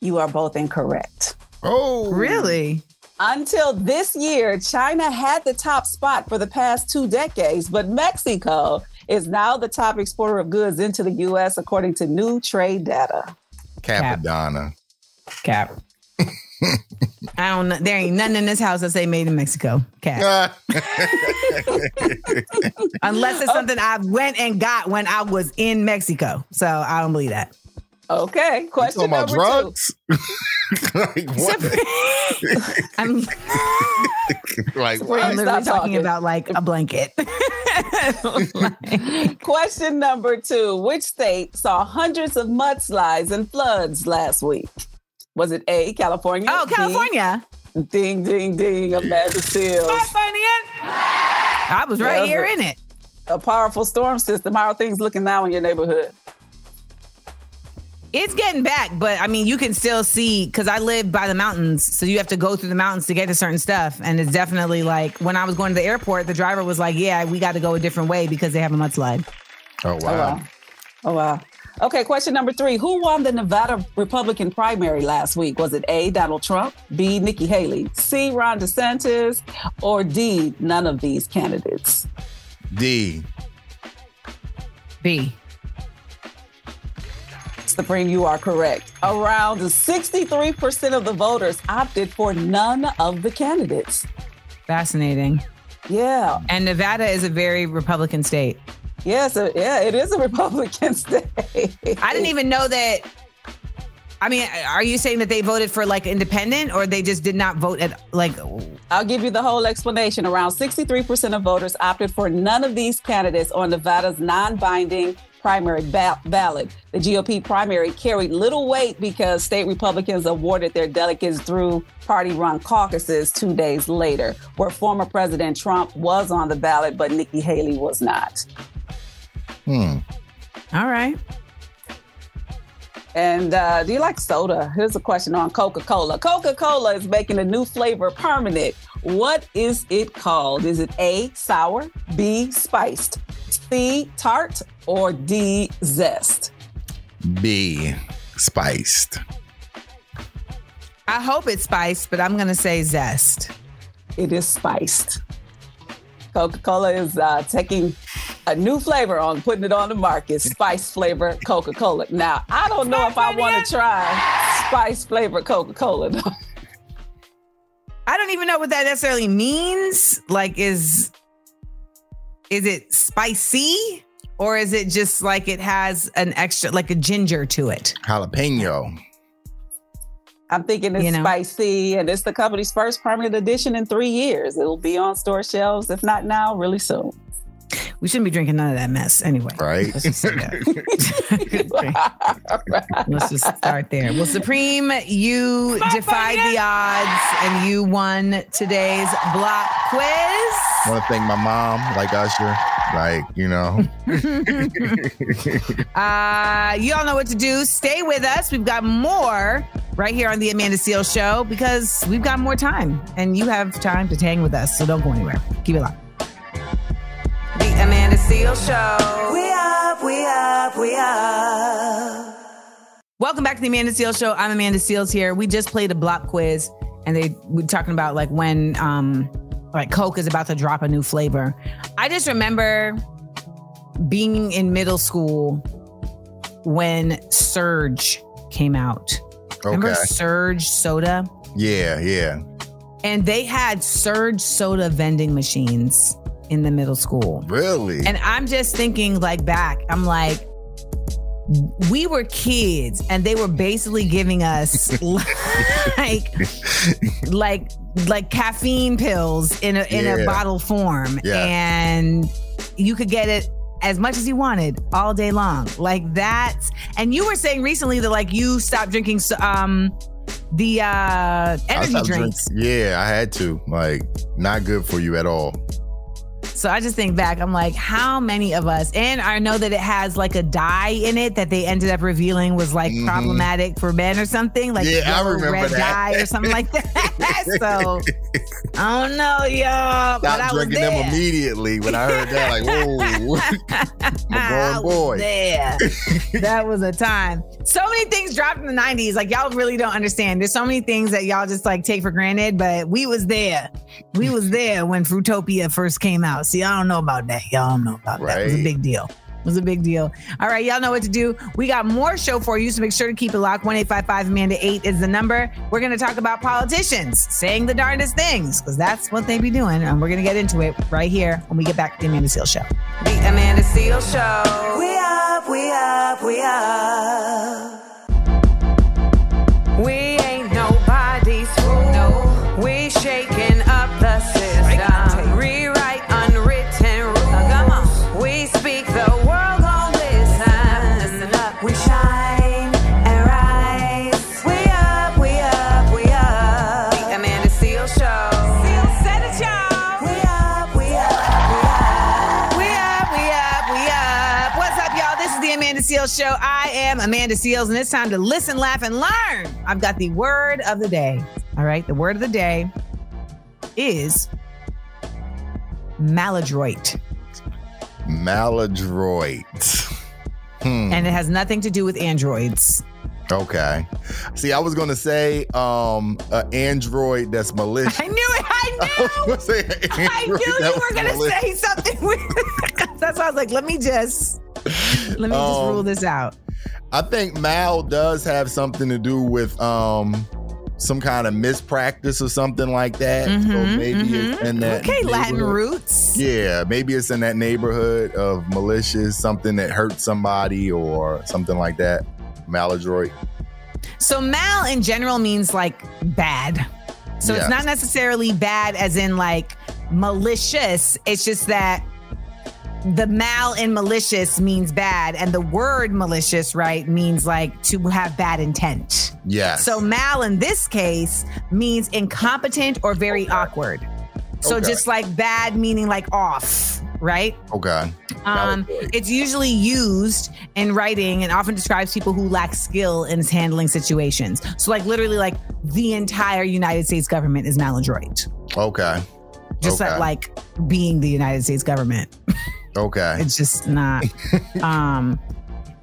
You are both incorrect. Oh, Really? Until this year, China had the top spot for the past two decades, but Mexico is now the top exporter of goods into the US according to new trade data. Cappadonna. Cap. I don't know. There ain't nothing in this house that say made in Mexico. Cap. Unless it's something I went and got when I was in Mexico. So I don't believe that. Okay, You question talking about number drugs? like what? I'm, like I'm what? Stop literally talking talking. about like a blanket. two. Question number two. Which state saw hundreds of mudslides and floods last week? Was it A, California? oh, B, California. Ding, ding, ding, Amanda Seales. I was right Yeah, here in it. A powerful storm system. How are things looking now in your neighborhood? It's getting back, but I mean, you can still see because I live by the mountains, so you have to go through the mountains to get to certain stuff. And it's definitely like when I was going to the airport, the driver was like, "Yeah, we got to go a different way because they have a mudslide." Oh Oh, wow. wow. Oh, wow. Okay, question number three. Who won the Nevada Republican primary last week? Was it A, Donald Trump, B, Nikki Haley, C, Ron DeSantis, or D, none of these candidates? D. B. Supreme, you are correct. Around 63% of the voters opted for none of the candidates. Fascinating. Yeah. And Nevada is a very Republican state. Yes, uh, yeah, it is a Republican state. I didn't even know that. I mean, are you saying that they voted for like independent or they just did not vote at like? I'll give you the whole explanation. Around 63% of voters opted for none of these candidates on Nevada's non binding primary ba- ballot. The GOP primary carried little weight because state Republicans awarded their delegates through party run caucuses two days later, where former President Trump was on the ballot, but Nikki Haley was not. Hmm. All right. And uh, do you like soda? Here's a question on Coca Cola. Coca Cola is making a new flavor permanent. What is it called? Is it A, sour, B, spiced, C, tart, or D, zest? B. Spiced. I hope it's spiced, but I'm going to say zest. It is spiced. Coca Cola is uh, taking a new flavor on putting it on the market spice flavor Coca Cola. Now, I don't know if I want to try spice flavor Coca Cola. I don't even know what that necessarily means. Like, is is it spicy or is it just like it has an extra, like a ginger to it? Jalapeno. I'm thinking it's You know? spicy, and it's the company's first permanent edition in three years. It'll be on store shelves, if not now, really soon. We shouldn't be drinking none of that mess anyway. Right? Let's just, say. Let's just start there. Well, Supreme, you defied the odds and you won today's Blop quiz. I want to thank my mom, like Usher. Like, you know. Uh, you all know what to do. Stay with us. We've got more right here on the Amanda Seales Show because we've got more time and you have time to hang with us. So don't go anywhere. Keep it locked. The Amanda Seales Show. We up, we up, we up. Welcome back to the Amanda Seales Show. I'm Amanda Seales here. We just played a Blop quiz, and they were talking about like when um like Coke is about to drop a new flavor. I just remember being in middle school when Surge came out. Okay. Remember Surge soda? Yeah, yeah. And they had Surge soda vending machines in the middle school. Really? And I'm just thinking like back, I'm like, we were kids and they were basically giving us like like like caffeine pills in a in Yeah. a bottle form. Yeah. And you could get it as much as you wanted all day long. Like that. And you were saying recently that like you stopped drinking um the uh energy drinks. drink- yeah, I had to. Like, not good for you at all. So I just think back, I'm like, how many of us, and I know that it has like a dye in it that they ended up revealing was like Mhm. problematic for men or something, like Yeah, I remember red that. dye or something like that. So I don't know, y'all, but I drinking there. them immediately when I heard that. Like, whoa, my was boy. Yeah, that was a time. So many things dropped in the 90s. Like y'all really don't understand. There's so many things that y'all just like take for granted, but we was there. We was there when Fruitopia first came out. See, I don't know about that. Y'all don't know about that. It was a big deal. It was a big deal. All right, y'all know what to do. We got more show for you, so make sure to keep it locked. 1 Amanda 8 is the number. We're going to talk about politicians saying the darndest things because that's what they be doing. And we're going to get into it right here when we get back to the Amanda Seales Show. The Amanda Seales Show. We up, we up, we up. Show. I am Amanda Seales, and it's time to listen, laugh, and learn. I've got the word of the day. All right, the word of the day is maladroit, Maladroit. Hmm. and it has nothing to do with androids. Okay. See, I was gonna say um an android that's malicious. I knew it. I I knew. gonna an I knew you were going to malicious. say something. With, that's why I was like, let me just, let me just Um, rule this out. I think mal does have something to do with um some kind of mispractice or something like that. so Mhm, maybe it's mhm. in that Okay, Latin roots. Yeah, maybe it's in that neighborhood of malicious, something that hurts somebody or something like that. Maladroit. So mal in general means like bad. So it's not necessarily bad as in like malicious. It's just that the mal in malicious means bad, and the word malicious, right, means like to have bad intent. Yes. So mal in this case means incompetent or very awkward. So Okay. just like bad meaning like off, right? okay. Um, it's usually used in writing and often describes people who lack skill in handling situations. So like literally like the entire United States government is maladroit. Okay. Just Okay. like, like being the United States government. Okay. It's just not. um,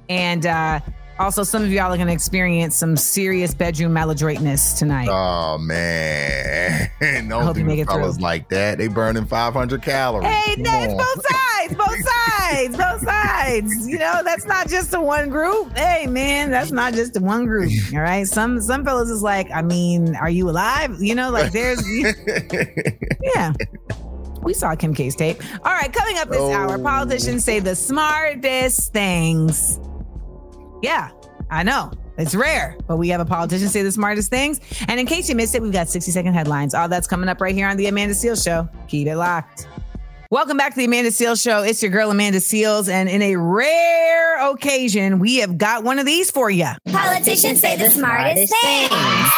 and uh, also, some of y'all are going to experience some serious bedroom maladroitness tonight. Oh man. Hope you make it through. fellas like that. They burning 500 calories. Hey, Come that's on. both sides, both sides, both sides. You know, that's not just the one group. Hey, man, that's not just the one group. All right, some some fellas is like, I mean, are you alive? You know, like there's, yeah. We saw Kim K's tape. All right, coming up this Oh. hour, politicians say the smartest things. Yeah, I know. It's rare, but we have a politician say the smartest things. And in case you missed it, we've got 60 second headlines. All that's coming up right here on The Amanda Seales Show. Keep it locked. Welcome back to The Amanda Seales Show. It's your girl, Amanda Seales. And in a rare occasion, we have got one of these for you. Politicians say the smartest things.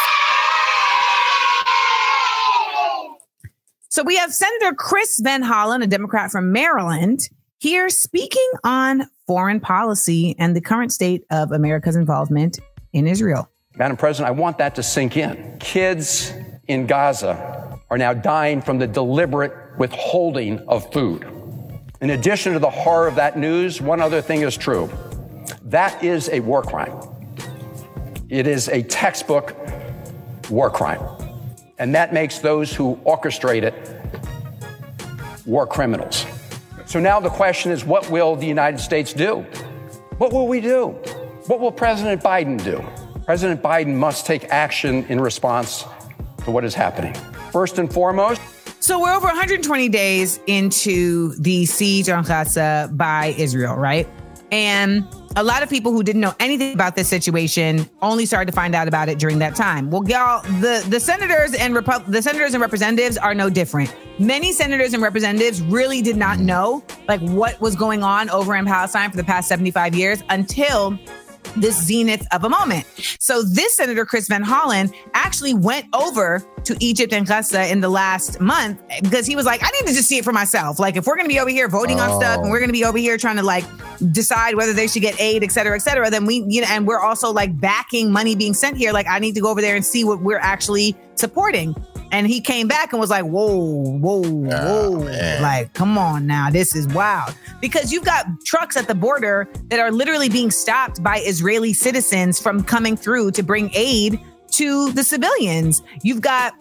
So we have Senator Chris Van Hollen, a Democrat from Maryland, here speaking on foreign policy and the current state of America's involvement in Israel. Madam President, I want that to sink in. Kids in Gaza are now dying from the deliberate withholding of food. In addition to the horror of that news, one other thing is true. That is a war crime. It is a textbook war crime. And that makes those who orchestrate it war criminals. So now the question is what will the United States do? What will we do? What will President Biden do? President Biden must take action in response to what is happening. First and foremost, So we're over 120 days into the siege on Gaza by Israel, right? And a lot of people who didn't know anything about this situation only started to find out about it during that time. Well, y'all, the the senators and Repu- the senators and representatives are no different. Many senators and representatives really did not know like what was going on over in Palestine for the past 75 years until this zenith of a moment. So this Senator Chris Van Hollen actually went over to Egypt and Gaza in the last month because he was like, I need to just see it for myself. Like if we're going to be over here voting on stuff and oh. we're going to be over here trying to like decide whether they should get aid, et cetera, et cetera, then we, you know, and we're also like backing money being sent here. Like I need to go over there and see what we're actually supporting. And he came back and was like, whoa, whoa, whoa. like, come on now. This is wild. Because you've got trucks at the border that are literally being stopped by Israeli citizens from coming through to bring aid to the civilians. You've got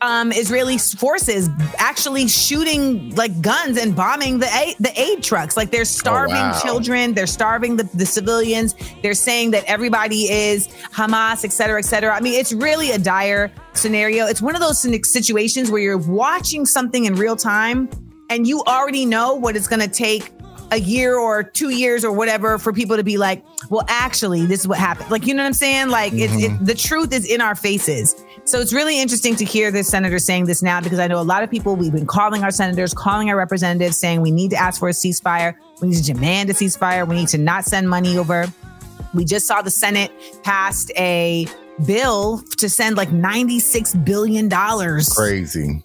um, Israeli forces actually shooting like guns and bombing the aid, the aid trucks. Like they're starving wow. children, they're starving the, the civilians. They're saying that everybody is Hamas, et cetera, et cetera. I mean, it's really a dire scenario. It's one of those situations where you're watching something in real time and you already know what it's going to take a year or two years or whatever for people to be like, well, actually, this is what happened. Like, you know what I'm saying? Like, it's it, mm-hmm. the truth is in our faces. So it's really interesting to hear this senator saying this now because I know a lot of people, we've been calling our senators, calling our representatives, saying we need to ask for a ceasefire. We need to demand a ceasefire. We need to not send money over. We just saw the Senate passed a bill to send like $96 billion Crazy.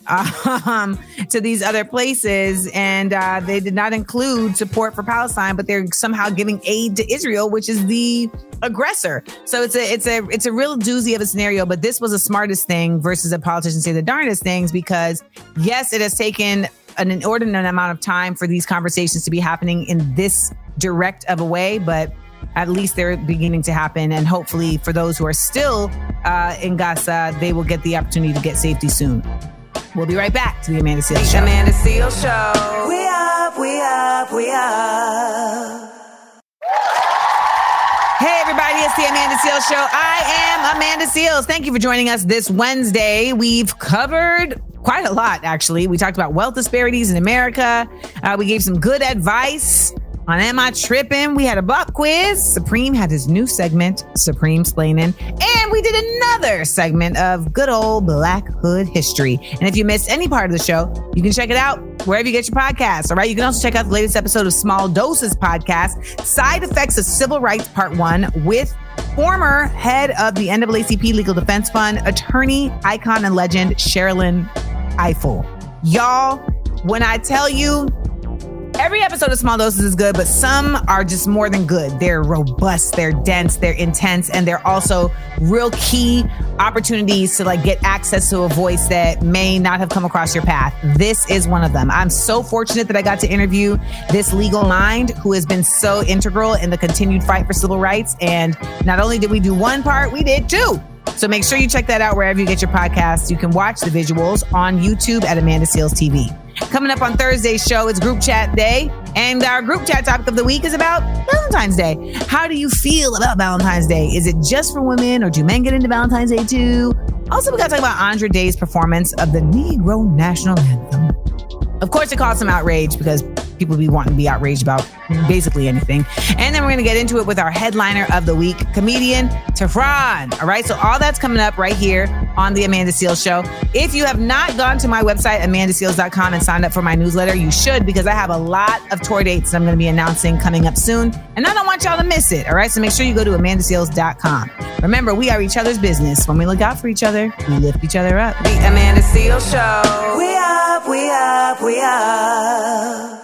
um, to these other places, and uh, they did not include support for Palestine, but they're somehow giving aid to Israel, which is the aggressor. So it's a it's a it's a real doozy of a scenario. But this was the smartest thing versus a politician say the darndest things because yes, it has taken an inordinate amount of time for these conversations to be happening in this direct of a way, but at least they're beginning to happen. And hopefully, for those who are still uh, in Gaza, they will get the opportunity to get safety soon. We'll be right back to the Amanda Seales Show. Amanda Seales Show. We up, we up, we up. Hey, everybody, it's the Amanda Seales Show. I am Amanda Seales. Thank you for joining us this Wednesday. We've covered quite a lot, actually. We talked about wealth disparities in America. Uh, we gave some good advice On Am I Tripping, we had a buck quiz. Supreme had his new segment, Supreme Splaining. And we did another segment of good old Black Hood history. And if you missed any part of the show, you can check it out wherever you get your podcasts. All right. You can also check out the latest episode of Small Doses podcast, Side Effects of Civil Rights Part One, with former head of the NAACP Legal Defense Fund, attorney, icon, and legend, Sherrilyn Ifill. Y'all, when I tell you, Every episode of Small Doses is good, but some are just more than good. They're robust, they're dense, they're intense, and they're also real key opportunities to like get access to a voice that may not have come across your path. This is one of them. I'm so fortunate that I got to interview this legal mind who has been so integral in the continued fight for civil rights. And not only did we do one part, we did two. So make sure you check that out wherever you get your podcasts. You can watch the visuals on YouTube at Amanda Seales TV. Coming up on Thursday's show, it's group chat day. And our group chat topic of the week is about Valentine's Day. How do you feel about Valentine's Day? Is it just for women or do men get into Valentine's Day too? Also, we got to talk about Andra Day's performance of the Negro National Anthem. Of course, it caused some outrage because people be wanting to be outraged about basically anything. And then we're going to get into it with our headliner of the week, comedian Tehran. All right. So all that's coming up right here on the Amanda Seales Show. If you have not gone to my website, amandaseales.com, and signed up for my newsletter, you should because I have a lot of tour dates that I'm going to be announcing coming up soon. And I don't want y'all to miss it. All right. So make sure you go to amandaseales.com. Remember, we are each other's business. When we look out for each other, we lift each other up. The Amanda Seales Show up, we up, we up.